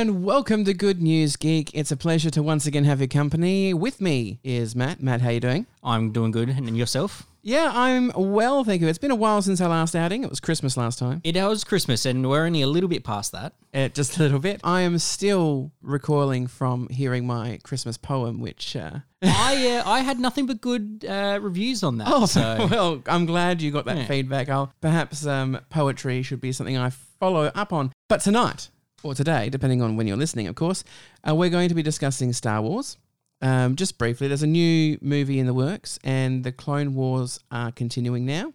and welcome to Good News Geek. It's a pleasure to once again have your company. With me is Matt. Matt, how you doing? I'm doing good. And yourself? Yeah, I'm well, thank you. It's been a while since our last outing. It was Christmas last time. It was Christmas, and we're only a little bit past that. Uh, just a little bit. I am still recoiling from hearing my Christmas poem, which. Uh, I uh, I had nothing but good uh, reviews on that. oh, so well, I'm glad you got that Yeah. feedback. I'll perhaps um, poetry should be something I follow up on. But tonight or today, depending on when you're listening, of course, uh, we're going to be discussing Star Wars. Um, just briefly, there's a new movie in the works, and the Clone Wars are continuing now.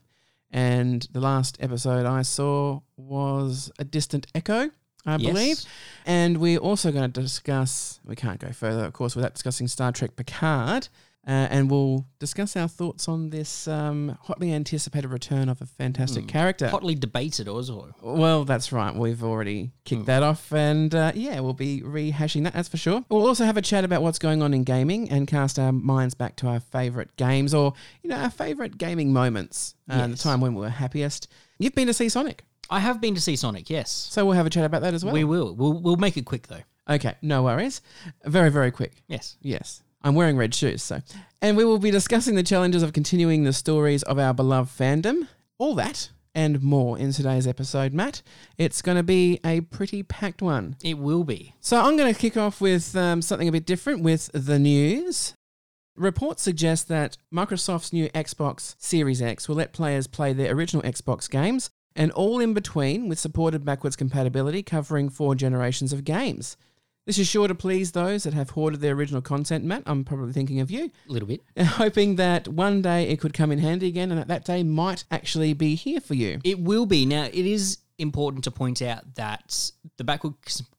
And the last episode I saw was A Distant Echo, I Yes. believe. And we're also going to discuss, we can't go further, of course, without discussing Star Trek Picard. Uh, and we'll discuss our thoughts on this um, hotly anticipated return of a fantastic character. hotly debated also. Well, that's right. We've already kicked that off, and uh, yeah, we'll be rehashing that. That's for sure. We'll also have a chat about what's going on in gaming and cast our minds back to our favorite games, or you know, our favorite gaming moments. Uh, The time when we were happiest. You've been to see Sonic, I have been to see Sonic. Yes, so we'll have a chat about that as well. we will. We'll we'll make it quick though. okay, no worries. Very, very quick. Yes. Yes. I'm wearing red shoes, so. And we will be discussing the challenges of continuing the stories of our beloved fandom. All that and more in today's episode, Matt. It's going to be a pretty packed one. It will be. So I'm going to kick off with um, something a bit different with the news. Reports suggest that Microsoft's new Xbox Series X will let players play their original Xbox games and all in between with supported backwards compatibility covering four generations of games. This is sure to please those that have hoarded their original content, Matt. I'm probably thinking of you, A little bit. and hoping that one day it could come in handy again and that that day might actually be here for you. It will be. Now, it is important to point out that the backward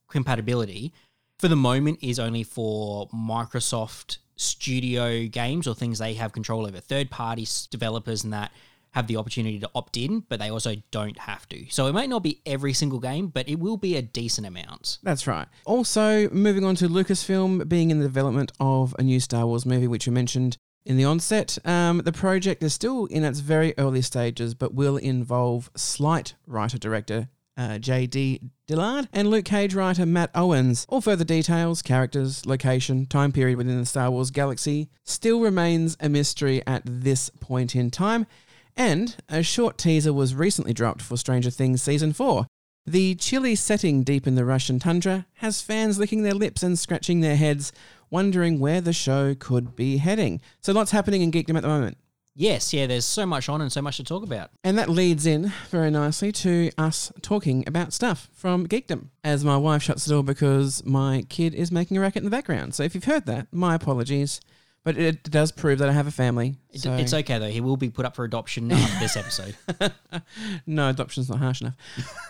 compatibility for the moment is only for Microsoft Studio games or things they have control over. Third party developers and that have the opportunity to opt in, but they also don't have to. So it might not be every single game, but it will be a decent amount. That's right. Also, moving on to Lucasfilm being in the development of a new Star Wars movie, which you mentioned in the onset. Um, the project is still in its very early stages, but will involve Sleight writer director uh, J.D. Dillard and Luke Cage writer Matt Owens. All further details, characters, location, time period within the Star Wars galaxy still remains a mystery at this point in time. And a short teaser was recently dropped for Stranger Things Season 4. The chilly setting deep in the Russian tundra has fans licking their lips and scratching their heads, wondering where the show could be heading. So, lots happening in geekdom at the moment. Yes, yeah, there's so much on and so much to talk about. And that leads in very nicely to us talking about stuff from geekdom. As my wife shuts the door because my kid is making a racket in the background. So, if you've heard that, my apologies. But it does prove that I have a family. It, so- It's okay though. He will be put up for adoption after this episode. no, adoption's not harsh enough.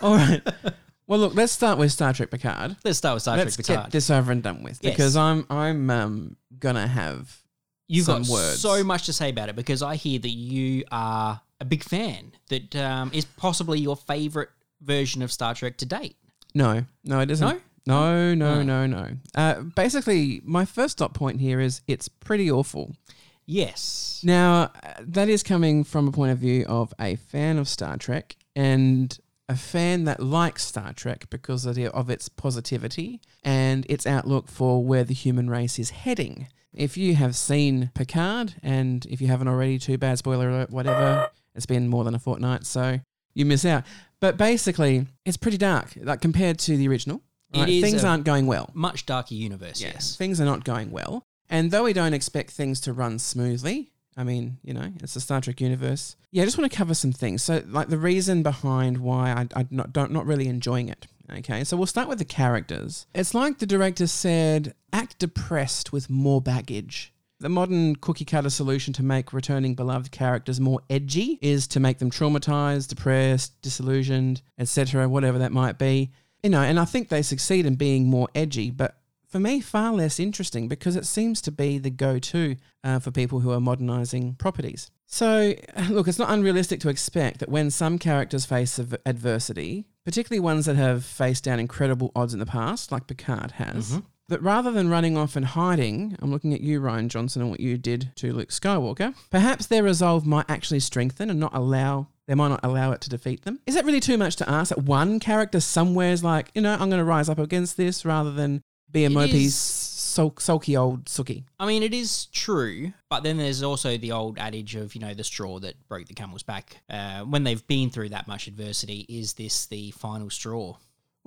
All right. Well, look, let's start with Star Trek Picard. Let's start with Star let's Trek get Picard. this over and done with Yes. because I'm I'm um gonna have You've some got words. so much to say about it because I hear that you are a big fan. That um, is possibly your favorite version of Star Trek to date. no no it isn't No? No no Oh. no no. Uh, basically, my first stop point here is it's pretty awful. Yes. Now uh, that is coming from a point of view of a fan of Star Trek and a fan that likes Star Trek because of, the, of its positivity and its outlook for where the human race is heading. If you have seen Picard, and if you haven't already, too bad, spoiler alert, whatever, it's been more than a fortnight, so you miss out. But basically, it's pretty dark, like compared to the original. Right? Things aren't going well. Much darker universe. Yes. Things are not going well. And though we don't expect things to run smoothly, I mean, you know, it's the Star Trek universe. Yeah, I just want to cover some things. So, like the reason behind why I, I not, don't not really enjoying it. Okay, so we'll start with the characters. It's like the director said, act depressed with more baggage. The modern cookie cutter solution to make returning beloved characters more edgy is to make them traumatized, depressed, disillusioned, etc., whatever that might be. You know, and I think they succeed in being more edgy, but for me, far less interesting because it seems to be the go to uh, for people who are modernizing properties. So, look, it's not unrealistic to expect that when some characters face adversity, particularly ones that have faced down incredible odds in the past, like Picard has, that rather than running off and hiding, I'm looking at you, Rian Johnson, and what you did to Luke Skywalker, perhaps their resolve might actually strengthen and not allow they might not allow it to defeat them. Is that really too much to ask? That one character somewhere is like, you know, I'm going to rise up against this rather than be a mopey, sul- sulky old sookie. I mean, it is true, but then there's also the old adage of you know the straw that broke the camel's back. Uh, when they've been through that much adversity, is this the final straw?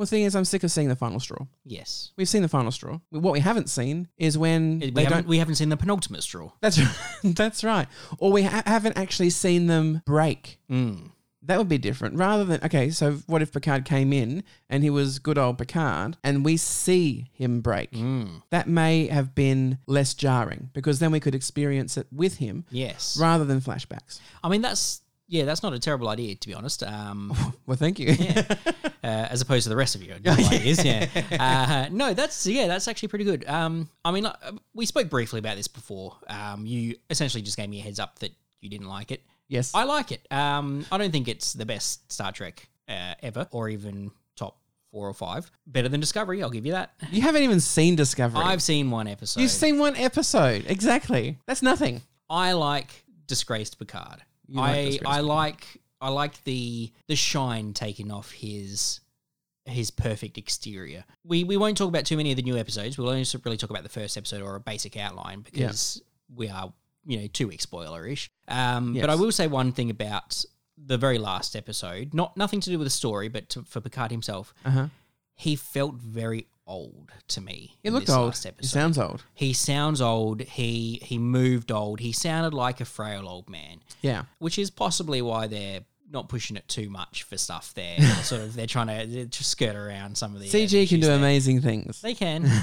Well, the thing is, I'm sick of seeing the final straw. Yes. We've seen the final straw. What we haven't seen is when We they haven't, don't. we haven't seen the penultimate straw. That's that's right. Or we ha- haven't actually seen them break. Mm. That would be different. Rather than okay, so what if Picard came in and he was good old Picard, and we see him break? Mm. That may have been less jarring because then we could experience it with him Yes. rather than flashbacks. I mean, that's yeah, that's not a terrible idea to be honest. Um, Well, thank you. yeah. uh, as opposed to the rest of your ideas. yeah. Uh, no, that's yeah, that's actually pretty good. Um, I mean, uh, we spoke briefly about this before. Um, you essentially just gave me a heads up that you didn't like it. yes. I like it. Um, I don't think it's the best Star Trek uh, ever, or even top four or five. Better than Discovery, I'll give you that. you haven't even seen Discovery. I've seen one episode. You've seen one episode. Exactly. That's nothing. I like Disgraced Picard. You I Disgraced I like I like the the shine taken off his his perfect exterior. We we won't talk about too many of the new episodes. We'll only really talk about the first episode or a basic outline because we are you know two week spoilerish. Um, but I will say one thing about the very last episode. Not nothing to do with the story, but to, for Picard himself, Uh huh. he felt very old to me. He looked old. He sounds old. He sounds old. He he moved old. He sounded like a frail old man, Yeah. which is possibly why they're not pushing it too much for stuff there. sort of, they're trying to just skirt around some of the CG can do there. amazing things. They can.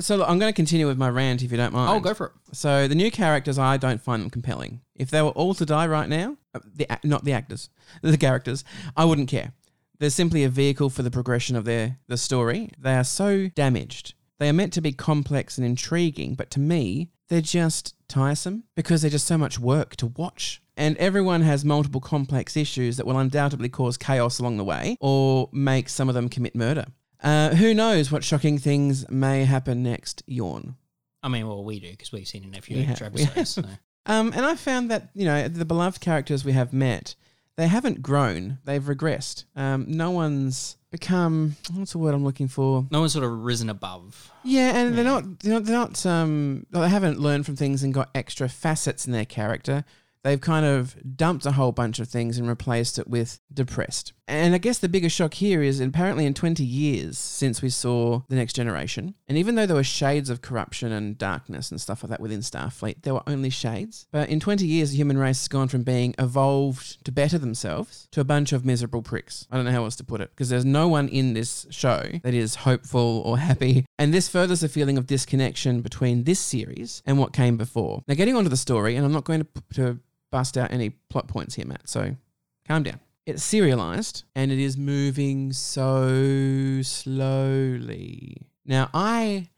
So look, I'm going to continue with my rant if you don't mind. oh, go for it. So the new characters, I don't find them compelling. If they were all to die right now, uh, the not the actors, the characters, I wouldn't care. They're simply a vehicle for the progression of their the story. They are so damaged. They are meant to be complex and intriguing, but to me, they're just tiresome because they're just so much work to watch. And everyone has multiple complex issues that will undoubtedly cause chaos along the way or make some of them commit murder. Uh, who knows what shocking things may happen next? Yawn. I mean, well, we do because we've seen it in a few We extra have- we episodes. so. Um, and I found that you know the beloved characters we have met, they haven't grown; they've regressed. Um, no one's become what's the word I'm looking for? No one's sort of risen above. Yeah, and they're not they're not, they're not um, they haven't learned from things and got extra facets in their character. They've kind of dumped a whole bunch of things and replaced it with depressed. And I guess the biggest shock here is apparently in 20 years since we saw The Next Generation, and even though there were shades of corruption and darkness and stuff like that within Starfleet, there were only shades. But in 20 years, the human race has gone from being evolved to better themselves to a bunch of miserable pricks. I don't know how else to put it, because there's no one in this show that is hopeful or happy. And this furthers the feeling of disconnection between this series and what came before. Now, getting onto the story, and I'm not going to, to bust out any plot points here, Matt, so calm down. It's serialized and it is moving so slowly. Now, I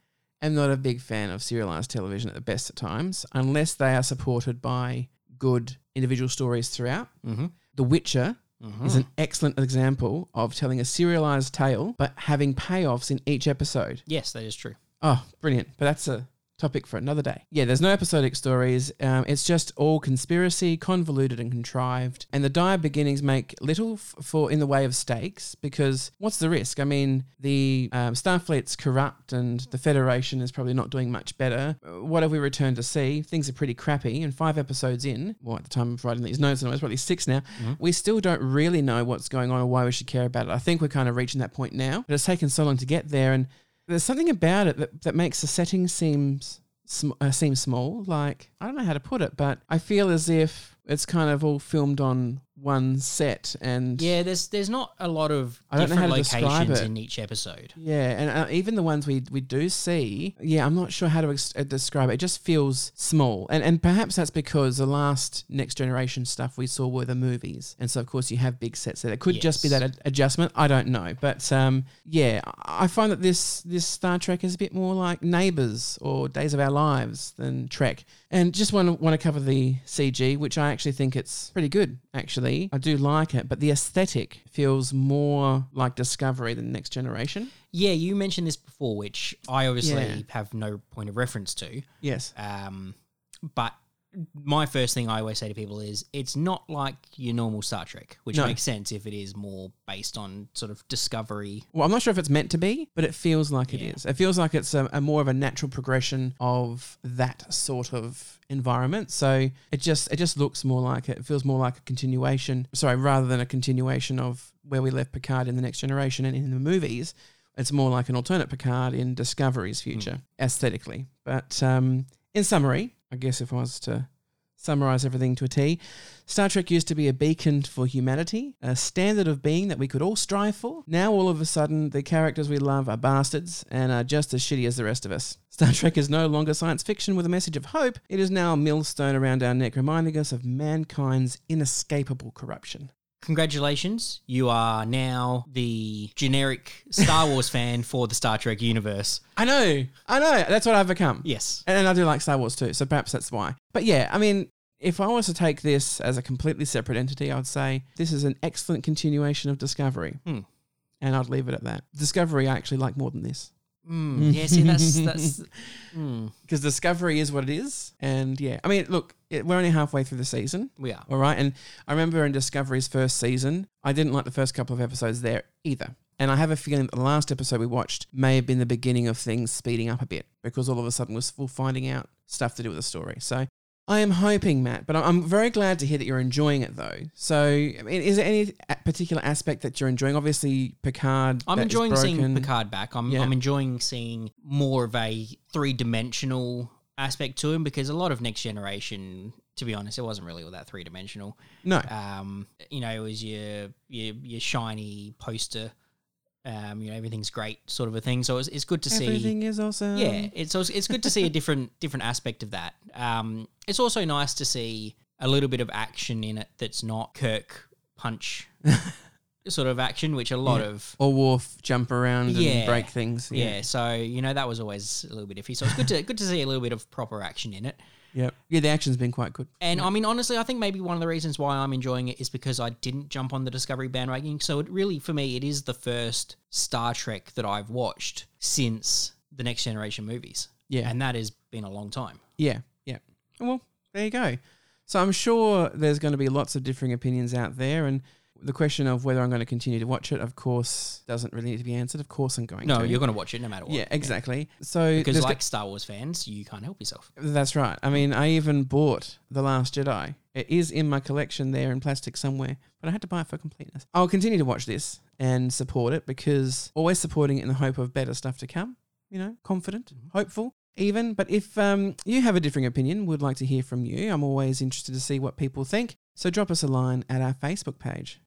am not a big fan of serialized television at the best of times unless they are supported by good individual stories throughout. Mm-hmm. The Witcher Mm-hmm. is an excellent example of telling a serialized tale but having payoffs in each episode. yes, that is true. Oh, brilliant. But that's a topic for another day. Yeah, there's no episodic stories. Um, it's just all conspiracy, convoluted and contrived. And the dire beginnings make little f- for in the way of stakes because what's the risk? I mean, the um, Starfleet's corrupt and the Federation is probably not doing much better. Uh, What have we returned to see? Things are pretty crappy. And five episodes in, well, at the time of writing these notes, and it's probably six now, we still don't really know what's going on or why we should care about it. I think we're kind of reaching that point now. But it's taken so long to get there. And there's something about it that, that makes the setting seems sm- uh, seem small. Like I don't know how to put it, but I feel as if it's kind of all filmed on one set, and Yeah, there's there's not a lot of I don't know different how to describe locations it. in each episode. yeah, and uh, even the ones we we do see, yeah, I'm not sure how to ex- uh, describe it. It just feels small, and and perhaps that's because the last next generation stuff we saw were the movies, and so of course you have big sets there. It could just be Yes. that ad- adjustment. I don't know, but um, yeah, I I find that this this Star Trek is a bit more like Neighbours or Days of Our Lives than Trek, and just want to want to cover the CG, which I actually think it's pretty good. Actually, I do like it, but the aesthetic feels more like Discovery than Next Generation. Yeah, you mentioned this before, which I obviously Yeah. have no point of reference to. Yes. Um, but my first thing I always say to people is it's not like your normal Star Trek, which No. makes sense if it is more based on sort of discovery. Well, I'm not sure if it's meant to be, but it feels like it Yeah. is. It feels like it's a, a more of a natural progression of that sort of environment. So it just it just looks more like it. It feels more like a continuation. Sorry, rather than a continuation of where we left Picard in the Next Generation and in the movies. It's more like an alternate Picard in Discovery's future, aesthetically. But um, in summary, I guess if I was to summarize everything to a T, Star Trek used to be a beacon for humanity, a standard of being that we could all strive for. Now, all of a sudden, the characters we love are bastards and are just as shitty as the rest of us. Star Trek is no longer science fiction with a message of hope. It is now a millstone around our neck, reminding us of mankind's inescapable corruption. Congratulations, you are now the generic Star Wars fan for the Star Trek universe. I know, I know. That's what I've become. Yes. And I do like Star Wars too, so perhaps that's why. But yeah, I mean, if I was to take this as a completely separate entity, I would say this is an excellent continuation of Discovery. Hmm. And I'd leave it at that. Discovery I actually like more than this. Mm, yeah, see, that's that's. Mm, Because Discovery is what it is. And yeah, I mean, look, we're only halfway through the season. we are. All right. And I remember in Discovery's first season, I didn't like the first couple of episodes there either. And I have a feeling that the last episode we watched may have been the beginning of things speeding up a bit because all of a sudden we're full finding out stuff to do with the story. So I am hoping, Matt, but I'm- very glad to hear that you're enjoying it though. So, I mean, is there any particular aspect that you're enjoying? Obviously, Picard. I'm enjoying seeing. Picard back. I'm, Yeah. I'm enjoying seeing more of a three dimensional aspect to him because a lot of Next Generation, to be honest, it wasn't really all that three dimensional. No. Um, you know, it was your your, your shiny poster. Um, you know, everything's great, sort of a thing. So it's, it's good to see. Everything is awesome. Yeah, it's also, it's good to see a different different aspect of that. Um, it's also nice to see a little bit of action in it that's not Kirk punch sort of action, which a lot Yeah. of Or Worf jump around and break things. yeah. So you know that was always a little bit iffy. So it's good to good to see a little bit of proper action in it. Yeah, Yeah, the action's been quite good. And I mean, honestly, I think maybe one of the reasons why I'm enjoying it is because I didn't jump on the Discovery bandwagon. So it really, for me, it is the first Star Trek that I've watched since the Next Generation movies. Yeah. and that has been a long time. Yeah, yeah. Well, there you go. So I'm sure there's going to be lots of differing opinions out there, and the question of whether I'm going to continue to watch it, of course, doesn't really need to be answered. Of course, I'm going No, to. you're going to watch it no matter what. yeah, exactly. So Because like Star Wars fans, you can't help yourself. that's right. I mean, I even bought The Last Jedi. It is in my collection there in plastic somewhere, but I had to buy it for completeness. I'll continue to watch this and support it because always supporting it in the hope of better stuff to come. You know, confident, hopeful, even. But if um, you have a differing opinion, would like to hear from you. I'm always interested to see what people think. So drop us a line at our Facebook page.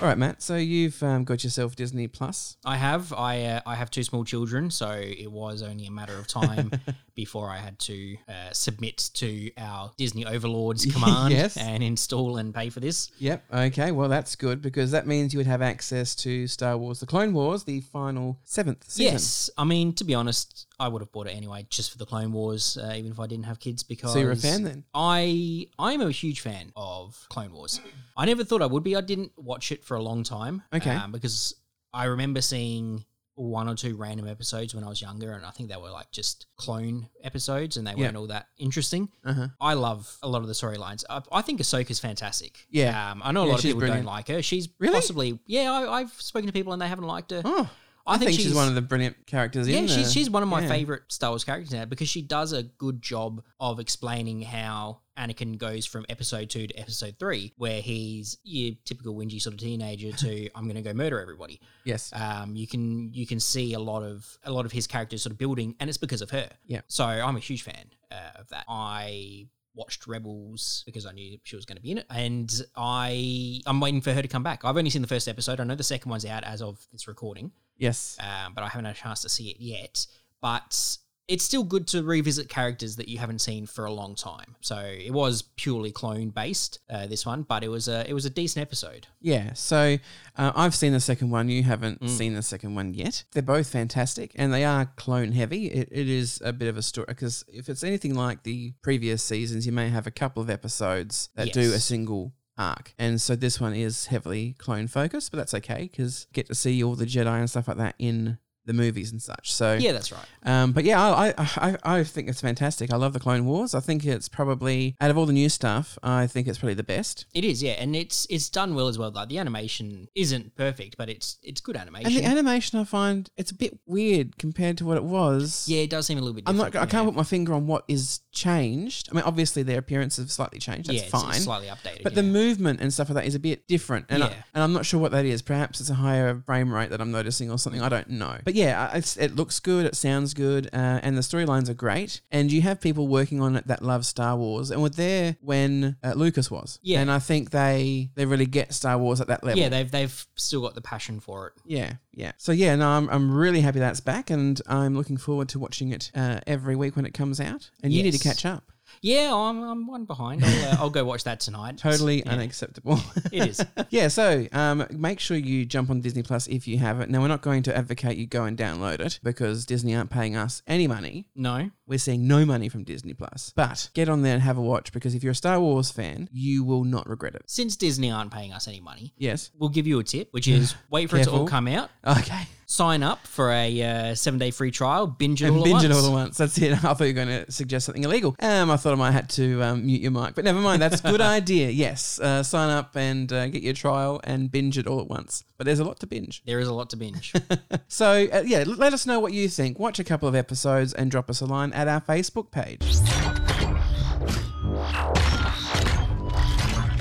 All right, Matt. So you've um, got yourself Disney Plus. I have I uh, I have two small children, so it was only a matter of time before I had to uh, submit to our Disney overlords command Yes. and install and pay for this. Yep. Okay. Well, that's good because that means you would have access to Star Wars: The Clone Wars, the final seventh season. Yes, I mean to be honest, I would have bought it anyway just for the Clone Wars, uh, even if I didn't have kids. Because So you're a fan then? I I am a huge fan of Clone Wars. I never thought I would be. I didn't watch it for a long time. Okay. um, because I remember seeing one or two random episodes when I was younger, and I think they were like just clone episodes, and they weren't all that interesting. Uh huh. I love a lot of the storylines. I, I think Ahsoka's fantastic. Yeah. um, I know a Yeah, lot of people brilliant. don't like her. She's Really? possibly yeah. I, I've spoken to people and they haven't liked her. Oh, I, I, think, she's, one of the brilliant characters yeah, she's the- she's one of my yeah. favorite Star Wars characters now because she does a good job of explaining how Anakin goes from episode two to episode three, where he's your typical whingy sort of teenager to I'm going to go murder everybody. Yes. Um, you can you can see a lot of a lot of his characters sort of building, and it's because of her. Yeah. So I'm a huge fan uh, of that. I watched Rebels because I knew she was going to be in it, and I I'm waiting for her to come back. I've only seen the first episode. I know the second one's out as of this recording yes. um, but I haven't had a chance to see it yet. But it's still good to revisit characters that you haven't seen for a long time. So it was purely clone based, uh, this one, but it was a it was a decent episode. Yeah. So uh, I've seen the second one. You haven't Mm. seen the second one yet. They're both fantastic, and they are clone heavy. It, it is a bit of a story because if it's anything like the previous seasons, you may have a couple of episodes that do a single arc, and so this one is heavily clone focused. But that's okay because get to see all the Jedi and stuff like that in the movies and such. So Yeah, that's right. um, but yeah, I, I I I think it's fantastic. I love the Clone Wars. I think it's probably out of all the new stuff, I think it's probably the best. It is, yeah, and it's it's done well as well. Like the animation isn't perfect, but it's it's good animation. And the animation, I find it's a bit weird compared to what it was. yeah, it does seem a little bit. I'm not. I can't yeah. put my finger on what is changed. I mean, obviously their appearance have slightly changed. That's yeah, it's- fine. Slightly updated. but yeah. the movement and stuff like that is a bit different, and I, Yeah. and I'm not sure what that is. Perhaps it's a higher frame rate that I'm noticing, or something. I don't know. But yeah, it's, it looks good. It sounds good, uh, and the storylines are great. And you have people working on it that love Star Wars, and were there when uh, Lucas was. Yeah. and I think they they really get Star Wars at that level. yeah, they've they've still got the passion for it. Yeah, yeah. So yeah, no, I'm, I'm really happy that's back, and I'm looking forward to watching it uh, every week when it comes out. And you need to catch up. Yeah, I'm, I'm one behind. I'll, uh, I'll go watch that tonight. Totally Yeah, unacceptable. It is. yeah, so um, make sure you jump on Disney Plus if you have it. Now, we're not going to advocate you go and download it because Disney aren't paying us any money. No. We're seeing no money from Disney Plus. But get on there and have a watch because if you're a Star Wars fan, you will not regret it. Since Disney aren't paying us any money, Yes. we'll give you a tip, which is wait for it to all come out, Okay. sign up for a uh, seven day free trial, binge it And all binge at it all at once. That's it. I thought you were going to suggest something illegal. Um, I thought I might have to um, mute your mic, but never mind. That's a good idea. Yes, uh, sign up and uh, get your trial and binge it all at once. But there's a lot to binge. There is a lot to binge. So uh, yeah, let us know what you think. Watch a couple of episodes and drop us a line at our Facebook page.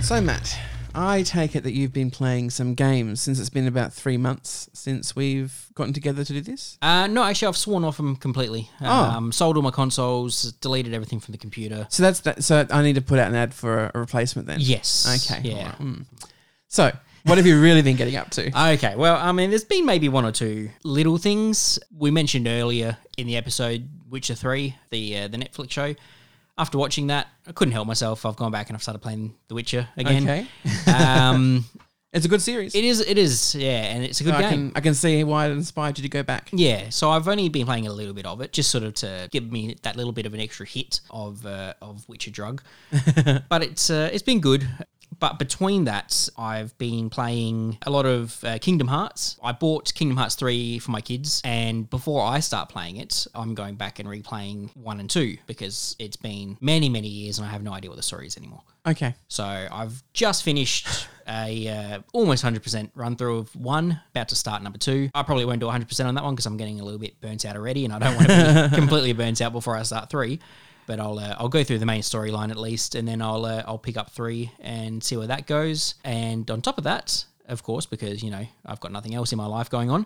So Matt, I take it that you've been playing some games since it's been about three months since we've gotten together to do this. uh, no, actually, I've sworn off them completely. Oh. Um, sold all my consoles, deleted everything from the computer. So that's that. So I need to put out an ad for a, a replacement then. Yes. Okay. Yeah. alright, mm. So what have you really been getting up to? Okay, well, I mean, there's been maybe one or two little things we mentioned earlier in the episode Witcher Three, the uh, the Netflix show. After watching that, I couldn't help myself. I've gone back and I've started playing The Witcher again. Okay. um, It's a good series. it is, it is, yeah, and it's a good I game. can I can see why it inspired you to go back. Yeah, so I've only been playing a little bit of it, just sort of to give me that little bit of an extra hit of uh, of Witcher drug. but it's uh, it's been good. But between that, I've been playing a lot of uh, Kingdom Hearts. I bought Kingdom Hearts 3 for my kids, and before I start playing it, I'm going back and replaying 1 and 2 because it's been many, many years and I have no idea what the story is anymore. Okay. So I've just finished a uh, almost 100% run through of one, about to start number two. I probably won't do 100% on that one because I'm getting a little bit burnt out already, and I don't want to be completely burnt out before I start three. But I'll uh, I'll go through the main storyline at least, and then I'll uh, I'll pick up three and see where that goes. And on top of that, of course, because you know I've got nothing else in my life going on.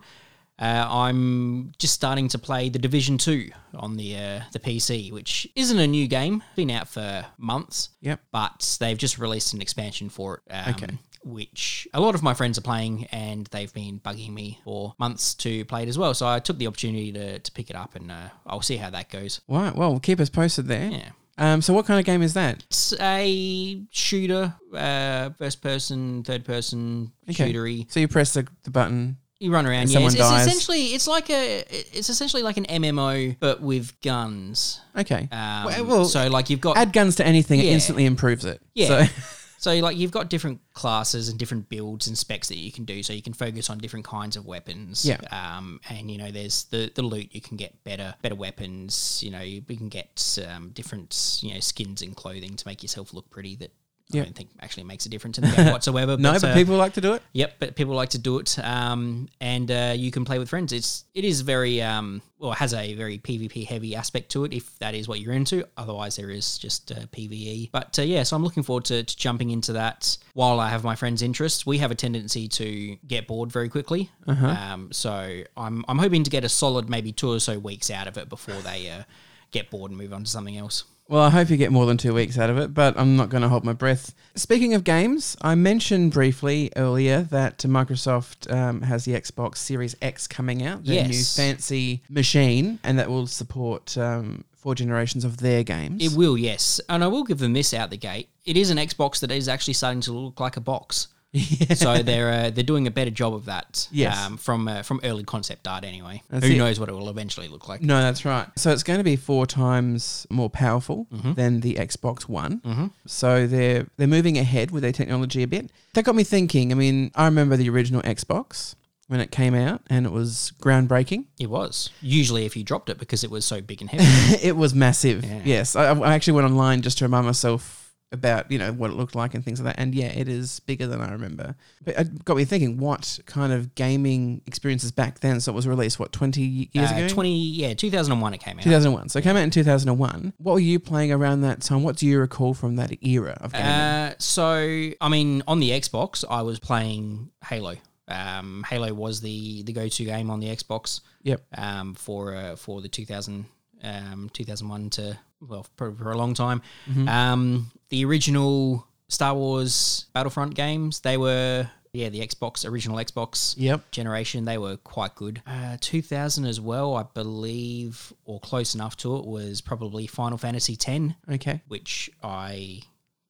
Uh, I'm just starting to play the Division Two on the uh, the PC, which isn't a new game. Been out for months Yep. but they've just released an expansion for it. Um, Okay. Which a lot of my friends are playing, and they've been bugging me for months to play it as well. So I took the opportunity to, to pick it up, and uh, I'll see how that goes. Right. Well, keep us posted there. Yeah. Um. So what kind of game is that? It's a shooter, uh, first person, third person Okay. shootery. So you press the, the button. You run around. Yeah, it's, it's essentially it's like a it's essentially like an MMO but with guns. Okay. Um, Well- well, so like you've got Add guns to anything, it instantly improves it. Yeah. So, So like you've got different classes and different builds and specs that you can do. So you can focus on different kinds of weapons. Yeah. Um, and you know there's the the loot. You can get better better weapons. You know you, you can get um, different you know skins and clothing to make yourself look pretty. That Yeah. I don't think actually makes a difference in the game whatsoever. no, but uh, people like to do it. Yep, but people like to do it, um, and uh, you can play with friends. It's it is very um, well, it has a very PvP heavy aspect to it if that is what you're into. Otherwise, there is just uh, PVE. But uh, yeah, so I'm looking forward to, to jumping into that while I have my friends' interests. We have a tendency to get bored very quickly, Uh-huh. um, so I'm I'm hoping to get a solid maybe two or so weeks out of it before they uh, get bored and move on to something else. Well, I hope you get more than two weeks out of it, but I'm not going to hold my breath. Speaking of games, I mentioned briefly earlier that Microsoft um, has the Xbox Series X coming out, their new fancy machine, and that will support um, four generations of their games. It will, yes, and I will give them this out the gate. It is an Xbox that is actually starting to look like a box. So they're uh, they're doing a better job of that. Yes. Um, from uh, from early concept art anyway. That's Who it. knows what it will eventually look like? No, that's right. So it's going to be four times more powerful Mm-hmm. than the Xbox One. So they're they're moving ahead with their technology a bit. That got me thinking. I mean, I remember the original Xbox, when it came out, and it was groundbreaking. It was usually if you dropped it because it was so big and heavy. it was massive. Yeah. Yes, I, I actually went online just to remind myself about you know what it looked like and things like that. And yeah, it is bigger than I remember. But it got me thinking, what kind of gaming experiences back then? So it was released what twenty years Uh, ago. Twenty, yeah, two thousand and one. It came out. 2001. So it came out in 2001. What were you playing around that time? What do you recall from that era of gaming? Uh, so I mean, on the Xbox, I was playing Halo. Um, Halo was the the go to game on the Xbox. Yep. Um, for uh, for the 2000 um 2001 to well for, for a long time. Mm-hmm. Um, the original Star Wars Battlefront games, they were yeah the Xbox original Xbox Yep. generation. They were quite good. Uh, 2000 as well, I believe, or close enough to it, was probably Final Fantasy X Okay. which I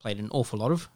played an awful lot of.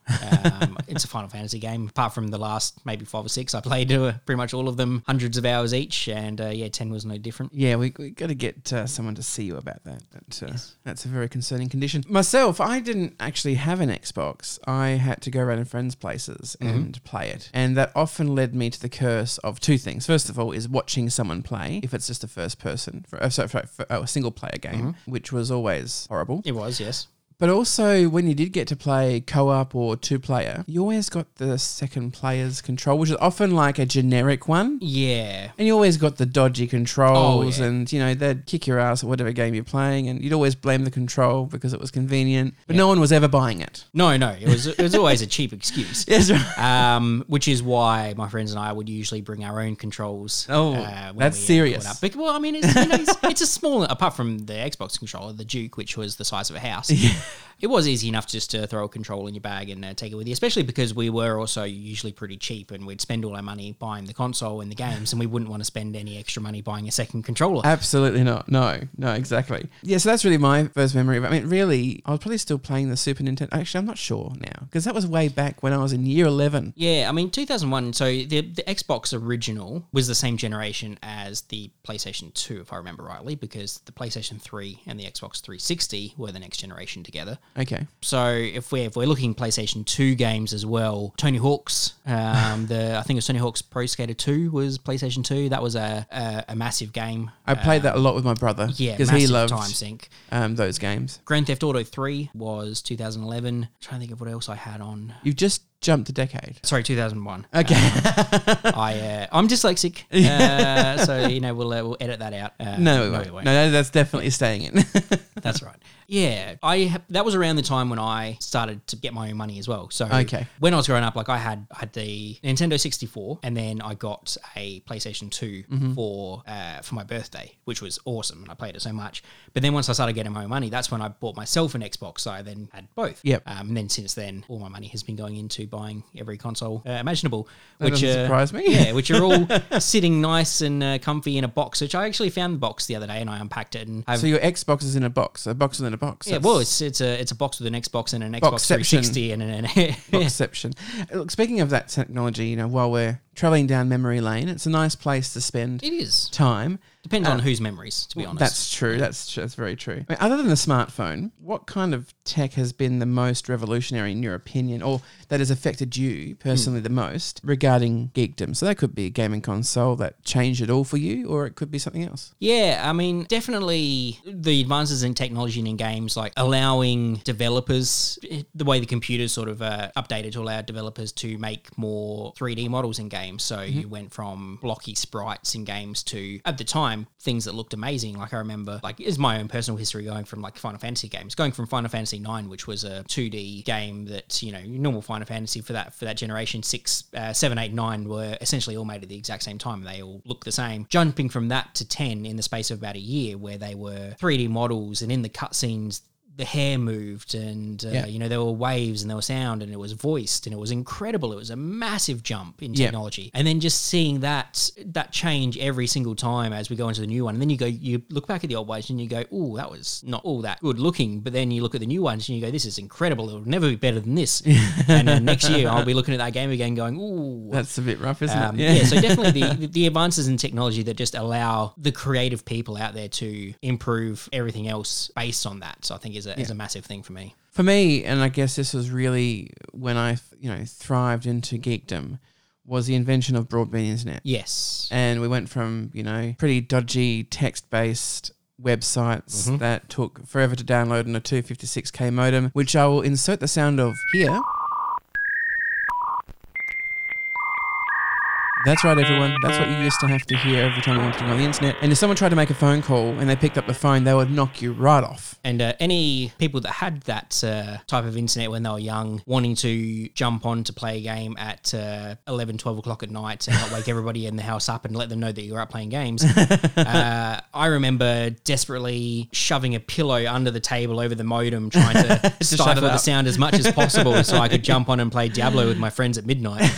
Um, it's a Final Fantasy game. Apart from the last maybe five or six, I played uh, pretty much all of them, hundreds of hours each, and uh, yeah, ten was no different. Yeah, we, we got to get uh, someone to see you about that. Uh, That's a very concerning condition. Myself, I didn't actually have an Xbox. I had to go around in friends' places and play it. And that often led me to the curse of two things. First of all, is watching someone play, if it's just a first person, for, uh, sorry, for, for a single player game, which was always horrible. It was yes. But also, when you did get to play co op or two player, you always got the second player's control, which is often like a generic one. Yeah. And you always got the dodgy controls, Oh, yeah. and you know they'd kick your ass at whatever game you're playing, and you'd always blame the control because it was convenient. But no one was ever buying it. No, no, it was it was always a cheap excuse. Yes, right. Um, which is why my friends and I would usually bring our own controls. Oh, when that's we, uh, serious. up. Well, I mean, it's, you know, it's, it's a small. Apart from the Xbox controller, the Duke, which was the size of a house, it was easy enough just to throw a control in your bag and uh, take it with you. Especially because we were also usually pretty cheap, and we'd spend all our money buying the console and the games, and we wouldn't want to spend any extra money buying a second controller. Absolutely not. No, no, exactly. Yeah, so that's really my first memory. of it. I mean, really, I was probably still playing the Super Nintendo. Actually, I'm not sure now because that was way back when I was in year 11. Yeah, I mean, 2001. So the the Xbox original was the same generation as the PlayStation 2, if I remember rightly, because the PlayStation 3 and the Xbox 360 were the next generation together. Okay. So if we're if we're looking PlayStation 2 games as well, Tony Hawk's, um, the I think it was Tony Hawk's Pro Skater 2 was PlayStation 2. That was a a, a massive game. I played that a lot with my brother Yeah, because he loved time sink. um, those games. Grand Theft Auto 3 was 2011. I'm trying to think of what else I had on. You've just jumped a decade. Sorry, 2001. Okay. I uh, I'm dyslexic, uh, so you know we'll uh, we'll edit that out. Uh, no, we won't. No, no, that's definitely staying in. That's right. Yeah, I ha- that was around the time when I started to get my own money as well. So Okay. when I was growing up, like I had I had the Nintendo 64, and then I got a PlayStation 2 Mm-hmm. for uh, for my birthday, which was awesome, and I played it so much. But then once I started getting my own money, that's when I bought myself an Xbox. So I then had both. Yep. Um, and then since then, all my money has been going into buying every console uh, imaginable, That which uh, surprise me. Yeah, which are all sitting nice and uh, comfy in a box. Which I actually found the box the other day, and I unpacked it and I've so your Xbox is in a box, a box within a box. yeah, That's well, it's it's a it's a box with an Xbox and an Xbox Boxception. 360 and an, an boxception. Look, speaking of that technology, you know, while we're traveling down memory lane, it's a nice place to spend it is time. depends Uh, on whose memories, to be honest. That's true. That's tr- that's very true. I mean, other than the smartphone, what kind of tech has been the most revolutionary in your opinion, or that has affected you personally hmm. the most regarding geekdom? So that could be a gaming console that changed it all for you, or it could be something else. Yeah, I mean, definitely the advances in technology and in games, like allowing developers, eh, the way the computers sort of uh, updated to allow developers to make more 3D models in games. So mm-hmm. you went from blocky sprites in games to, at the time, things that looked amazing. Like I remember, like, is my own personal history going from like Final Fantasy games, going from Final Fantasy 9, which was a 2D game that, you know, normal Final Fantasy for that for that generation, 6, uh, 7, 8, 9 were essentially all made at the exact same time. They all look the same. Jumping from that to 10 in the space of about a year, where they were 3D models, and in the cutscenes, the hair moved and uh, Yeah. you know there were waves and there was sound and it was voiced and it was incredible it was a massive jump in Yeah. technology and then just seeing that that change every single time as we go into the new one and then you go you look back at the old ones and you go oh that was not all that good looking but then you look at the new ones and you go this is incredible it'll never be better than this and uh, next year I'll be looking at that game again going oh That's a bit rough, isn't um, it? yeah. so definitely the, the advances in technology that just allow the creative people out there to improve everything else based on that. So I think is a, is a massive thing for me. For me, and I guess this was really when I, you know, thrived into geekdom, was the invention of broadband internet. Yes. And we went from, you know, pretty dodgy text based websites Mhm. that took forever to download on a 256k modem, which I will insert the sound of here. That's right, everyone. That's what you used to have to hear every time you wanted to go on the internet. And if someone tried to make a phone call and they picked up the phone, they would knock you right off. And uh, any people that had that uh, type of internet when they were young, wanting to jump on to play a game at uh, 11, 12 o'clock at night and not wake everybody in the house up and let them know that you were out playing games. uh, I remember desperately shoving a pillow under the table over the modem, trying to shut stifle the sound as much as possible so I could jump on and play Diablo with my friends at midnight.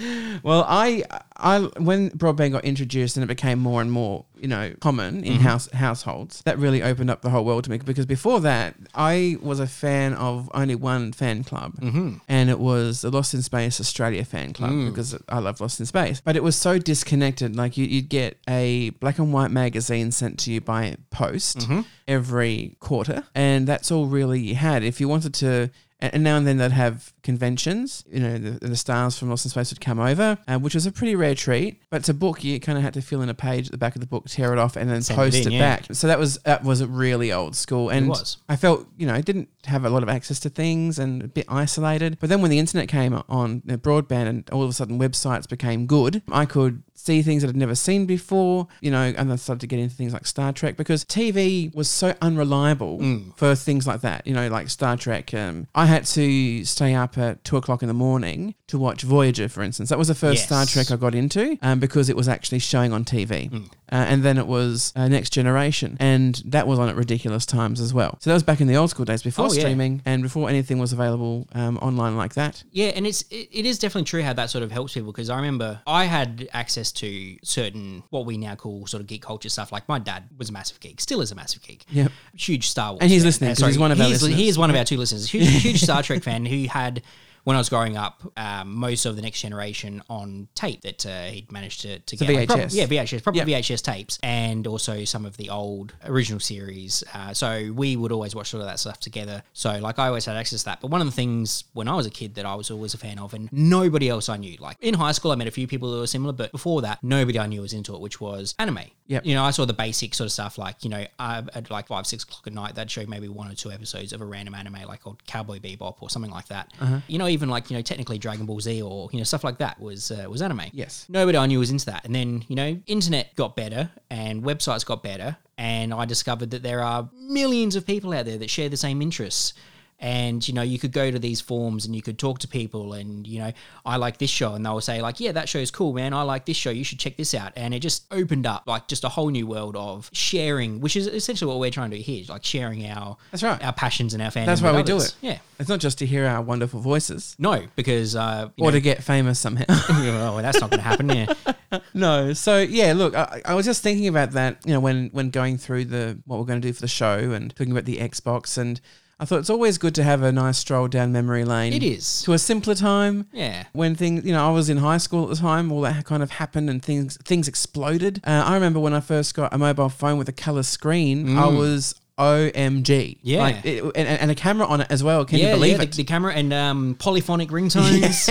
Well, I, I, when broadband got introduced and it became more and more, you know, common in mm-hmm. house households, that really opened up the whole world to me. Because before that, I was a fan of only one fan club, mm-hmm. and it was the Lost in Space Australia fan club mm. because I love Lost in Space. But it was so disconnected. Like you, you'd get a black and white magazine sent to you by post mm-hmm. every quarter, and that's all really you had. If you wanted to and now and then they'd have conventions. You know, the, the stars from Lost in Space would come over, uh, which was a pretty rare treat. But to book, you kind of had to fill in a page at the back of the book, tear it off, and then Send it post it, in, yeah. back. So that was that was really old school, and was. I felt you know I didn't have a lot of access to things and a bit isolated. But then when the internet came on, broadband, and all of a sudden websites became good, I could see things that I'd never seen before, you know, and I started to get into things like Star Trek because TV was so unreliable Mm. for things like that, you know, like Star Trek. Um, I had to stay up at two o'clock in the morning to watch Voyager, for instance. That was the first Star Trek I got into um, because it was actually showing on TV. Uh, and then it was uh, Next Generation, and that was on at ridiculous times as well. So that was back in the old school days before Oh, yeah. streaming and before anything was available um, online like that. Yeah, and it's it, it is definitely true how that sort of helps people because I remember I had access to certain what we now call sort of geek culture stuff. Like my dad was a massive geek, still is a massive geek. Yep. huge Star Wars. And he's fan. listening, Uh, 'cause he's one of our he's- He is one of our two listeners. Huge, huge Star Trek fan who had. When I was growing up, um, most of the next generation on tape that uh, he'd managed to, to So get. like, VHS. yeah, VHS, Yep. VHS tapes, and also some of the old original series. Uh, so we would always watch all of that stuff together. So like I always had access to that. But one of the things when I was a kid that I was always a fan of, and nobody else I knew. Like in high school, I met a few people who were similar, but before that, nobody I knew was into it, which was anime. Yep. You know, I saw the basic sort of stuff like, you know, at like five, six o'clock at night, they'd show maybe one or two episodes of a random anime like called Cowboy Bebop or something like that. Uh-huh. You know, even like, you know, technically Dragon Ball Z or, you know, stuff like that was uh, was anime. Yes. Nobody I knew was into that. And then, you know, internet got better and websites got better. And I discovered that there are millions of people out there that share the same interests. And, you know, you could go to these forums and you could talk to people and, you know, I like this show. And they'll say, like, yeah, that show's cool, man. I like this show. You should check this out. And it just opened up like just a whole new world of sharing, which is essentially what we're trying to do here, like sharing our That's right. our passions and our fandom. That's why we do it. Yeah. It's not just to hear our wonderful voices No, because uh, or know, to get famous somehow. oh, that's not going to happen. Yeah. no. So yeah, look, I, I was just thinking about that, you know, when when going through the what we're going to do for the show and talking about the Xbox, and I thought it's always good to have a nice stroll down memory lane. It is. to a simpler time. Yeah. When things, you know, I was in high school at the time, all that kind of happened and things things exploded. Uh, I remember when I first got a mobile phone with a color screen, I was OMG. Yeah. Like, it, and, and a camera on it as well. Can yeah, you believe yeah, it? The, the camera and um, polyphonic ringtones.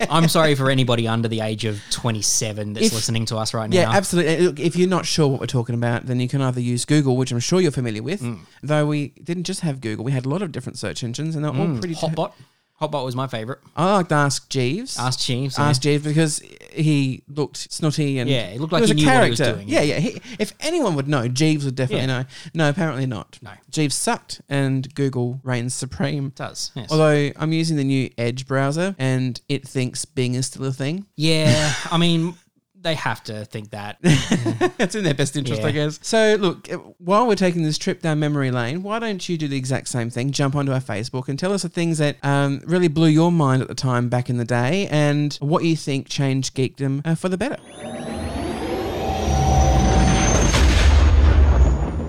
I'm sorry for anybody under the age of 27 that's If- listening to us right now. Yeah, absolutely. Look, if you're not sure what we're talking about, then you can either use Google, which I'm sure you're familiar with. Mm. Though we didn't just have Google, we had a lot of different search engines, and they're all pretty. Hotbot. Hotbot was my favorite. I liked Ask Jeeves. Ask Jeeves. yeah. Ask Jeeves because he looked snotty and Yeah, he looked like was he a knew what he was character. doing, Yeah, yeah. He, if anyone would know, Jeeves would definitely Yeah. know. No, apparently not. No. Jeeves sucked, and Google reigns supreme. does. Yes. Although I'm using the new Edge browser, and it thinks Bing is still a thing. yeah, I mean, they have to think that. it's in their best interest, I guess. So, look, uh, while we're taking this trip down memory lane, why don't you do the exact same thing? Jump onto our Facebook and tell us the things that um, really blew your mind at the time back in the day and what you think changed geekdom uh, for the better.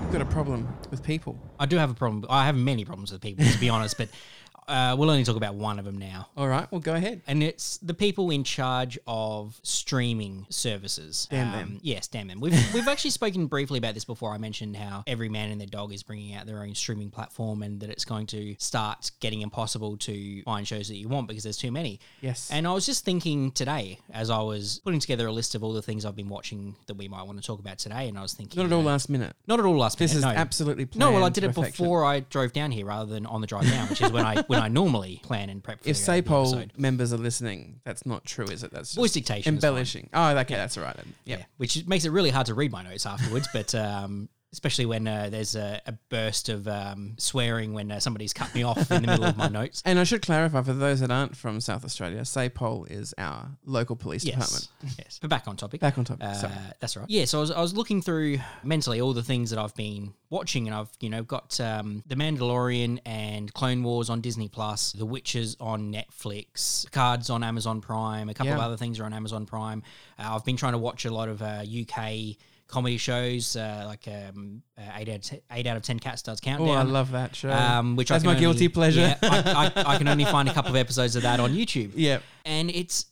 We've got a problem with people. I do have a problem. I have many problems with people, to be honest, but Uh, we'll only talk about one of them now. All right, well, go ahead. And it's the people in charge of streaming services. Um, Damn them. Yes, damn them. We've, we've actually spoken briefly about this before. I mentioned how every man and their dog is bringing out their own streaming platform and that it's going to start getting impossible to find shows that you want because there's too many. Yes. And I was just thinking today, as I was putting together a list of all the things I've been watching that we might want to talk about today, and I was thinking, Not at all last minute. not at all last This minute. is no. absolutely. No, well, I did it perfection. before I drove down here rather than on the drive down, which is when I when I normally plan and prep for If the, Sapol episode. members are listening, that's not true, is it? That's Voice dictation. is fine. embellishing. Oh, okay, that's all right. Then. Yeah. Yeah. which makes it really hard to read my notes afterwards, but um, especially when uh, there's a, a burst of um, swearing when uh, somebody's cut me off in the middle of my notes. And I should clarify for those that aren't from South Australia, Sapol is our local police department. Yes, yes. But back on topic. Back on topic. Uh, that's right. Yeah, so I was, I was looking through mentally all the things that I've been watching, and I've you know got um, The Mandalorian and Clone Wars on Disney Plus, The Witches on Netflix, Cards on Amazon Prime, a couple of other things are on Amazon Prime. Uh, I've been trying to watch a lot of uh, UK comedy shows, uh, like um, uh, eight out of ten, eight out of ten Cats Does Oh, Countdown. I love that show. um, which That's my guilty pleasure. yeah, I, I, I can only find a couple of episodes of that on YouTube yeah. and it's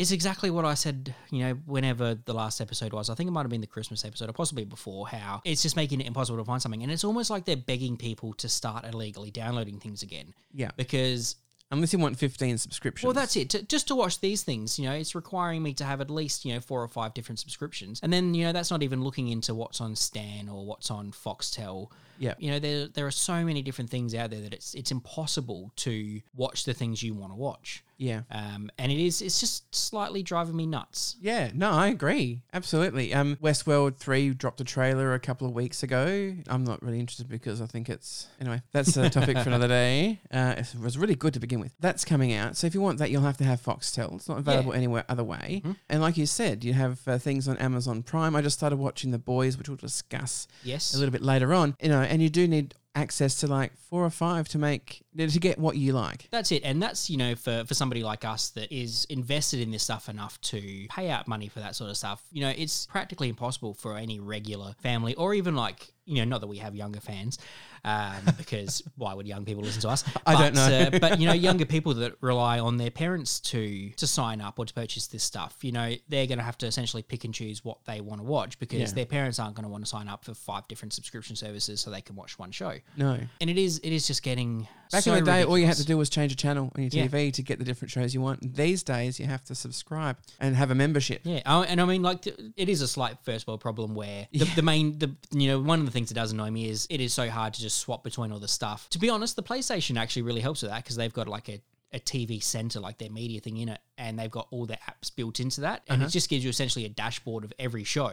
it's exactly what I said, you know, whenever the last episode was. I think it might have been the Christmas episode or possibly before, how it's just making it impossible to find something. And it's almost like they're begging people to start illegally downloading things again. Yeah. Because, Unless you want 15 subscriptions. well, that's it. To, just to watch these things, you know, it's requiring me to have at least, you know, four or five different subscriptions. And then, you know, that's not even looking into what's on Stan or what's on Foxtel. Yeah. You know, there, there are so many different things out there that it's it's impossible to watch the things you want to watch. Yeah. Um, and it is it's just slightly driving me nuts. Yeah, no, I agree. Absolutely. Um, Westworld 3 dropped a trailer a couple of weeks ago. I'm not really interested because I think it's. Anyway, that's a topic for another day. Uh, it was really good to begin with. That's coming out. So if you want that, you'll have to have Foxtel. It's not available anywhere other way. And like you said, you have uh, things on Amazon Prime. I just started watching The Boys, which we'll discuss Yes. a little bit later on. You know, and you do need access to like four or five to make to get what you like. That's it. And that's, you know, for, for somebody like us that is invested in this stuff enough to pay out money for that sort of stuff, you know, it's practically impossible for any regular family or even like, you know, not that we have younger fans, um, because why would young people listen to us? I But, don't know. uh, but, you know, younger people that rely on their parents to to sign up or to purchase this stuff, you know, they're going to have to essentially pick and choose what they want to watch because Yeah. their parents aren't going to want to sign up for five different subscription services so they can watch one show. No. And it is it is just getting Back so in the day, all you had to do was change a channel on your Yeah. TV to get the different shows you want. These days, you have to subscribe and have a membership. Yeah, oh, and I mean, like, it is a slight first world problem where the, the main, the you know, one of the things that does annoy me is it is so hard to just swap between all the stuff. To be honest, the PlayStation actually really helps with that because they've got like a, a TV center, like their media thing in it, and they've got all their apps built into that, and it uh-huh. just gives you essentially a dashboard of every show,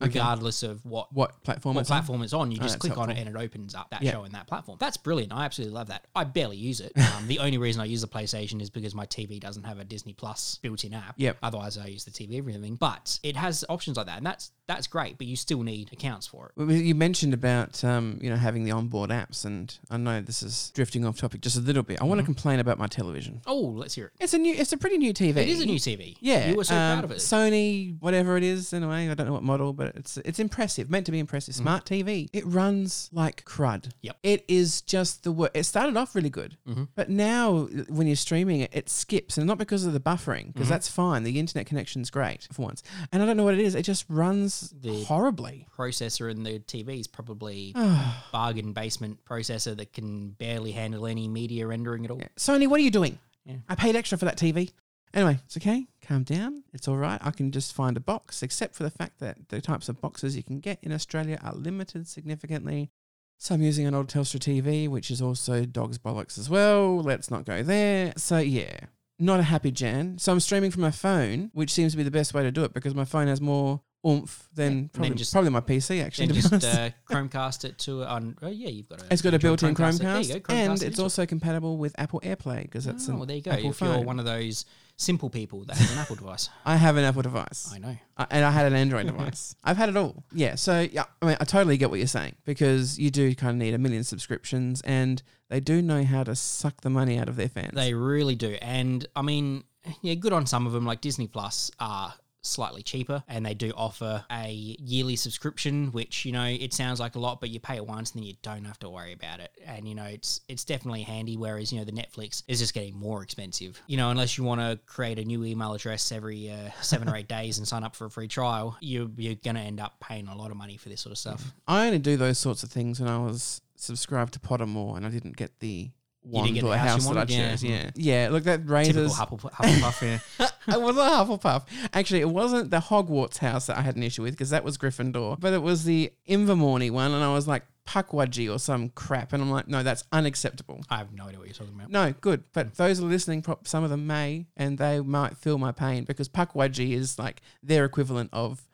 regardless of what. What platform? What it's on? platform it's on? You just that's click on it and it opens up that Yeah. show in that platform. That's brilliant. I absolutely love that. I barely use it. Um, the only reason I use the PlayStation is because my TV doesn't have a Disney Plus built-in app. Yep. Otherwise, I use the TV everything. But it has options like that, and that's that's great. But you still need accounts for it. Well, You mentioned about um, you know having the onboard apps, and I know this is drifting off topic just a little bit. I Mm-hmm. want to complain about my television. Oh, let's hear it. It's a new, it's a pretty new TV. It is a new TV. Yeah, you were so um, proud of it. Sony, whatever it is. Anyway, I don't know what model, but it's it's impressive. Meant to be impressive. Smart TV. It runs like crud. Mm-hmm. Yep. It is just the work. It started off really good, Mm-hmm. but now when you're streaming it, it skips, and not because of the buffering, Mm-hmm. because that's fine. The internet connection's great for once, and I don't know what it is. It just runs The- horribly. processor in the TV is probably bargain basement processor that can barely handle any media rendering at all. Sony, what are you doing? Yeah. I paid extra for that TV. Anyway, it's okay. Calm down. It's all right. I can just find a box, except for the fact that the types of boxes you can get in Australia are limited significantly. So I'm using an old Telstra TV, which is also dog's bollocks as well. Let's not go there. So yeah, not a happy Jan. So I'm streaming from my phone, which seems to be the best way to do it because my phone has more oomph than and then probably, just- probably my PC actually. Then to just uh, Chromecast it to on. Oh yeah, you've got a. It's got a built-in There you Chromecast, go, Chromecast and it's also compatible with Apple AirPlay because that's Oh, an well, there you go. Apple if phone. you're one of those simple people that have an Apple device, I have an Apple device. I know. I- and I had an Android device. I've had it all. Yeah. So yeah, I mean, I totally get what you're saying because you do kind of need a million subscriptions, and they do know how to suck the money out of their fans. They really do, and I mean, yeah, good on some of them. Like Disney Plus are slightly cheaper, and they do offer a yearly subscription, which you know it sounds like a lot, but you pay it once and then you don't have to worry about it. And you know it's it's definitely handy. Whereas you know the Netflix is just getting more expensive. You know unless you want to create a new email address every uh, seven or eight days and sign up for a free trial, you you're gonna end up paying a lot of money for this sort of stuff. I only do those sorts of things when I was subscribed to Pottermore and I didn't get the get or a house that I wanted? Yeah. Yeah. yeah, Look, that Typical raises. Hufflepuff, Hufflepuff yeah. it was a Hufflepuff. Actually, it wasn't the Hogwarts house that I had an issue with because that was Gryffindor, but it was the Ilvermorny one, and I was like Pukwudgie or some crap, and I'm like, no, that's unacceptable. I have no idea what you're talking about. No, good. But hmm. those are listening, pro- some of them may, and they might feel my pain because Pukwudgie is like their equivalent of.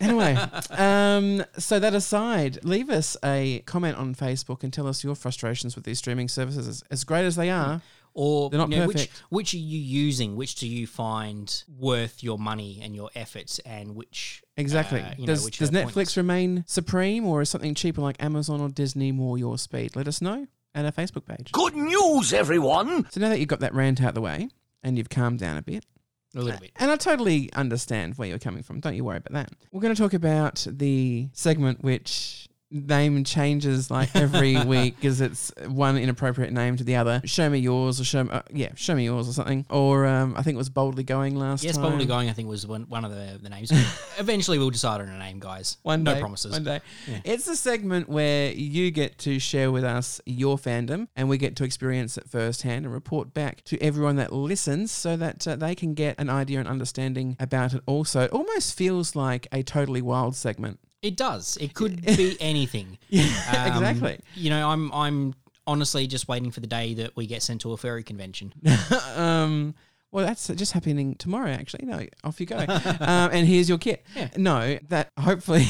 Anyway, um, so that aside, leave us a comment on Facebook and tell us your frustrations with these streaming services. As, as great as they are, Or They're not you know, which perfect. which are you using? Which do you find worth your money and your efforts, and which exactly. uh, you know, does which does Netflix pointless? remain supreme, or is something cheaper like Amazon or Disney more your speed? Let us know at our Facebook page. Good news, everyone! So now that you've got that rant out of the way and you've calmed down a bit, a little bit? And I totally understand where you're coming from. Don't you worry about that. We're going to talk about the segment which name changes like every week because it's one inappropriate name to the other. Show me yours or show me, uh, yeah, show me yours or something. Or um, I think it was boldly going last Yes, time. Boldly Going, I think was one, one of the, the names. Eventually, we'll decide on a name, guys. One no day, promises. One day. Yeah. It's a segment where you get to share with us your fandom and we get to experience it firsthand and report back to everyone that listens so that uh, they can get an idea and understanding about it also. It almost feels like a totally wild segment. It does. It could be anything. Yeah, Um, exactly. You know, I'm I'm honestly just waiting for the day that we get sent to a furry convention. um, well, that's just happening tomorrow, actually. No, off you go. um, and here's your kit. Yeah. No, that hopefully.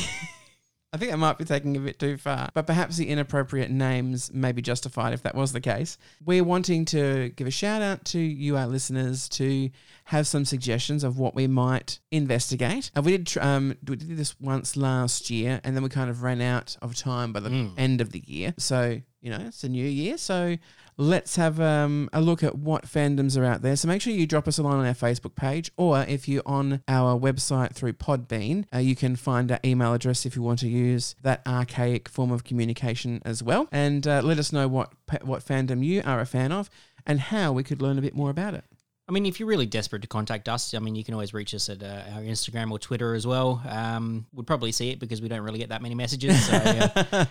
I think that might be taking a bit too far, but perhaps the inappropriate names may be justified if that was the case. We're wanting to give a shout out to you, our listeners, to have some suggestions of what we might investigate. Uh, we did um, we did this once last year, and then we kind of ran out of time by the Mm. end of the year. So you know, it's a new year, so let's have um, a look at what fandoms are out there. So make sure you drop us a line on our Facebook page, or if you're on our website through Podbean, uh, you can find our email address if you want to use that archaic form of communication as well. And uh, let us know what what fandom you are a fan of and how we could learn a bit more about it. I mean, if you're really desperate to contact us, I mean, you can always reach us at uh, our Instagram or Twitter as well. Um, we'd probably see it because we don't really get that many messages. So, uh,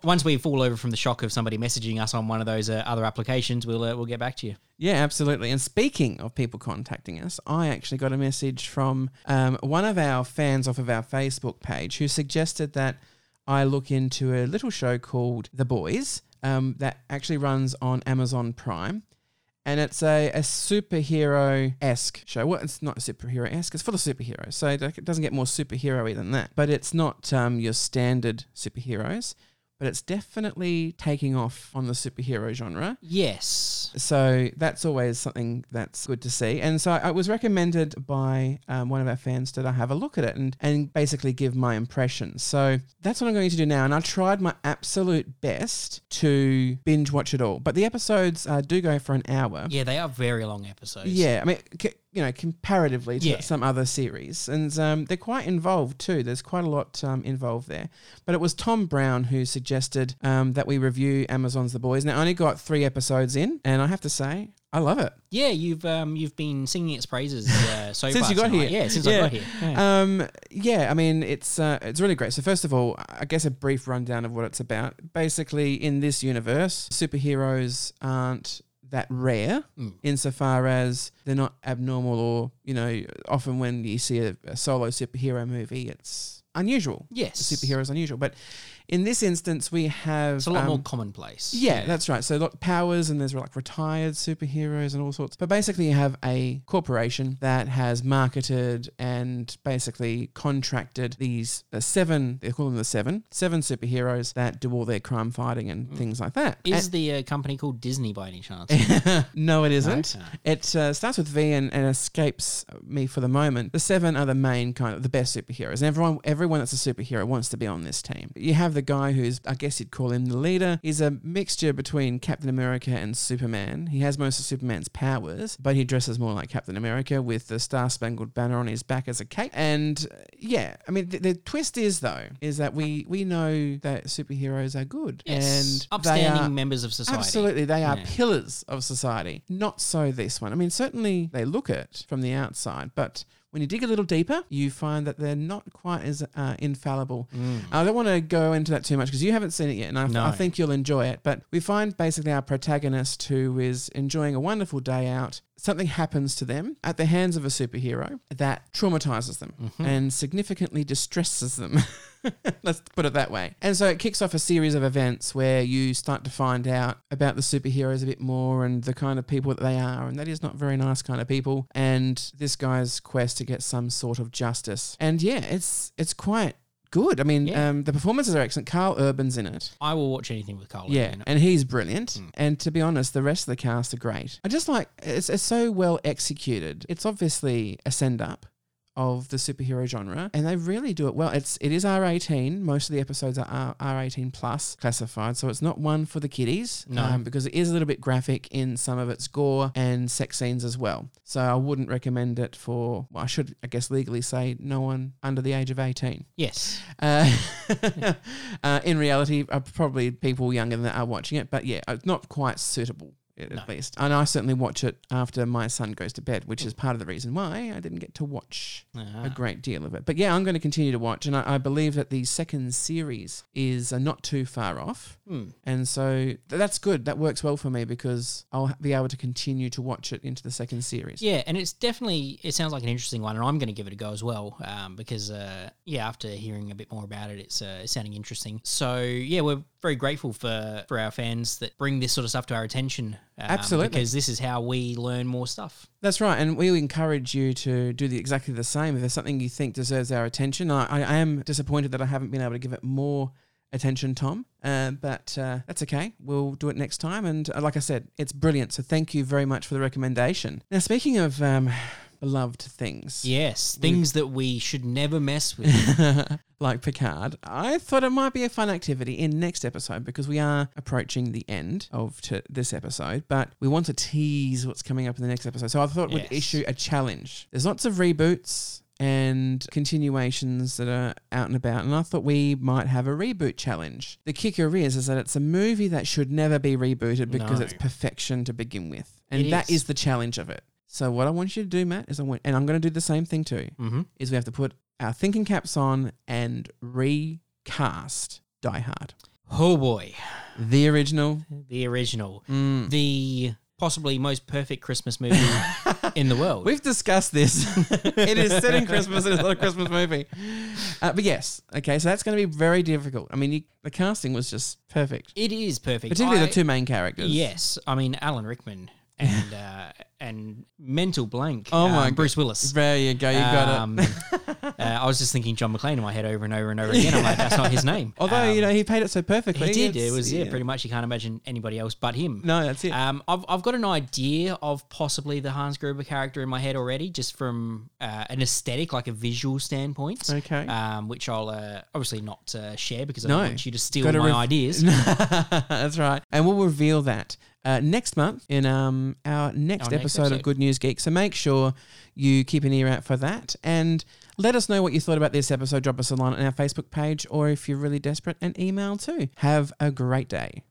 once we fall over from the shock of somebody messaging us on one of those uh, other applications, we'll uh, we'll get back to you. Yeah, absolutely. And speaking of people contacting us, I actually got a message from um, one of our fans off of our Facebook page who suggested that I look into a little show called The Boys um, that actually runs on Amazon Prime. And it's a, a superhero esque show. Well, it's not a superhero esque, it's full of superheroes. So it doesn't get more superhero y than that. But it's not um, your standard superheroes, but it's definitely taking off on the superhero genre. Yes. So that's always something that's good to see. And so I was recommended by um, one of our fans that I have a look at it and, and basically give my impressions. So that's what I'm going to do now. And I tried my absolute best to binge watch it all. But the episodes uh, do go for an hour. Yeah, they are very long episodes. Yeah, I mean, c- you know, comparatively to Yeah. some other series, and um, they're quite involved too. There's quite a lot um, involved there. But it was Tom Brown who suggested um, that we review Amazon's The Boys. Now, I only got three episodes in, and I have to say, I love it. Yeah, you've um you've been singing its praises uh, so Since far you got tonight. here. Yeah, since Yeah. I got here. Yeah. Um, yeah, I mean, it's uh, it's really great. So first of all, I guess a brief rundown of what it's about. Basically, in this universe, superheroes aren't that rare Mm. insofar as they're not abnormal or you know often when you see a, a solo superhero movie it's unusual yes. the superhero is unusual but in this instance we have It's a lot um, more commonplace. yeah, that's right. So lot powers and there's like retired superheroes and all sorts. But basically, you have a corporation that has marketed and basically contracted these uh, seven. They call them the seven, seven superheroes that do all their crime fighting and things like that. Is the uh, company called Disney by any chance? No, it isn't. No? It uh, starts with V and, and escapes me for the moment. The seven are the main kind of the best superheroes. And everyone, everyone that's a superhero wants to be on this team. You have the guy who's, I guess you'd call him the leader. He's a mixture between Captain America and Superman. He has most of Superman's powers, but he dresses more like Captain America with the Star Spangled Banner on his back as a cape. And uh, yeah, I mean, the, the twist is though, is that we we know that superheroes are good Yes. and upstanding are- members of society. Absolutely, they are Yeah. pillars of society. Not so this one. I mean, certainly they look it from the outside, but when you dig a little deeper, you find that they're not quite as uh, infallible. I don't want to go into that too much because you haven't seen it yet, and I, No. I think you'll enjoy it. But we find basically our protagonist who is enjoying a wonderful day out. Something happens to them at the hands of a superhero that traumatizes them mm-hmm. and significantly distresses them. Let's put it that way. And so it kicks off a series of events where you start to find out about the superheroes a bit more and the kind of people that they are. And that is not very nice kind of people. And this guy's quest to get some sort of justice. And yeah, it's it's quite good. I mean, Yeah. um, the performances are excellent. Karl Urban's in it. I will watch anything with Karl. Yeah, Urban. and he's brilliant. Mm. And to be honest, the rest of the cast are great. I just like it's, it's so well executed. It's obviously a send up of the superhero genre, and they really do it well. It's it is R eighteen. Most of the episodes are R eighteen plus classified, so it's not one for the kiddies. No. um, because it is a little bit graphic in some of its gore and sex scenes as well. So I wouldn't recommend it for. Well, I should I guess legally say no one under the age of eighteen. Yes. Uh, uh, in reality, uh, probably people younger than that are watching it, but yeah, it's not quite suitable at No. least. And I certainly watch it after my son goes to bed, which is part of the reason why I didn't get to watch a Ah. great deal of it. But yeah, I'm going to continue to watch, and I, I believe that the second series is uh, not too far off. Hmm. And so th- that's good. That works well for me because I'll be able to continue to watch it into the second series. Yeah, and it's definitely it sounds like an interesting one, and I'm going to give it a go as well um, because uh, yeah, after hearing a bit more about it, it's uh, it's sounding interesting. So yeah, we're very grateful for for our fans that bring this sort of stuff to our attention. um, Absolutely. because this is how we learn more stuff. That's right, and we encourage you to do the, exactly the same. If there's something you think deserves our attention, I, I am disappointed that I haven't been able to give it more attention, Tom. Uh, but uh, that's okay. We'll do it next time. And uh, like I said, it's brilliant. So thank you very much for the recommendation. Now, speaking of um, beloved things, Yes, things that we should never mess with. like Picard, I thought it might be a fun activity in next episode because we are approaching the end of t- this episode, but we want to tease what's coming up in the next episode. So I thought we'd issue a challenge. There's lots of reboots and continuations that are out and about, and I thought we might have a reboot challenge. The kicker is, is that it's a movie that should never be rebooted because No. it's perfection to begin with, and It that is. is the challenge of it. So what I want you to do, Matt, is I want, and I'm going to do the same thing too hmm is we have to put our thinking caps on and recast Die Hard. Oh boy, The original. the original, Mm. the possibly most perfect Christmas movie in the world. We've discussed this. it is set in Christmas. It is not a Christmas movie. Uh, but yes, okay, so that's going to be very difficult. I mean, you, the casting was just perfect, it is perfect, particularly I- the two main characters. Yes, I mean Alan Rickman and uh, and mental blank. Oh my um, Bruce Willis. There you go. You got it. Um, uh, I was just thinking John McClane in my head over and over and over again. I'm like, that's not his name. Although Um, you know he played it so perfectly. he did. It was yeah, pretty much. You can't imagine anybody else but him. No, that's it. Um, I've, I've got an idea of possibly the Hans Gruber character in my head already, just from uh, an aesthetic, like a visual standpoint. Okay. Um, which I'll uh, obviously not uh, share because I No. don't want you to steal my rev- ideas. That's right. And we'll reveal that uh, next month in um, our next, Our next episode, of. Good News Geek. So make sure you keep an ear out for that. And let us know what you thought about this episode. Drop us a line on our Facebook page, or if you're really desperate, an email too. Have a great day.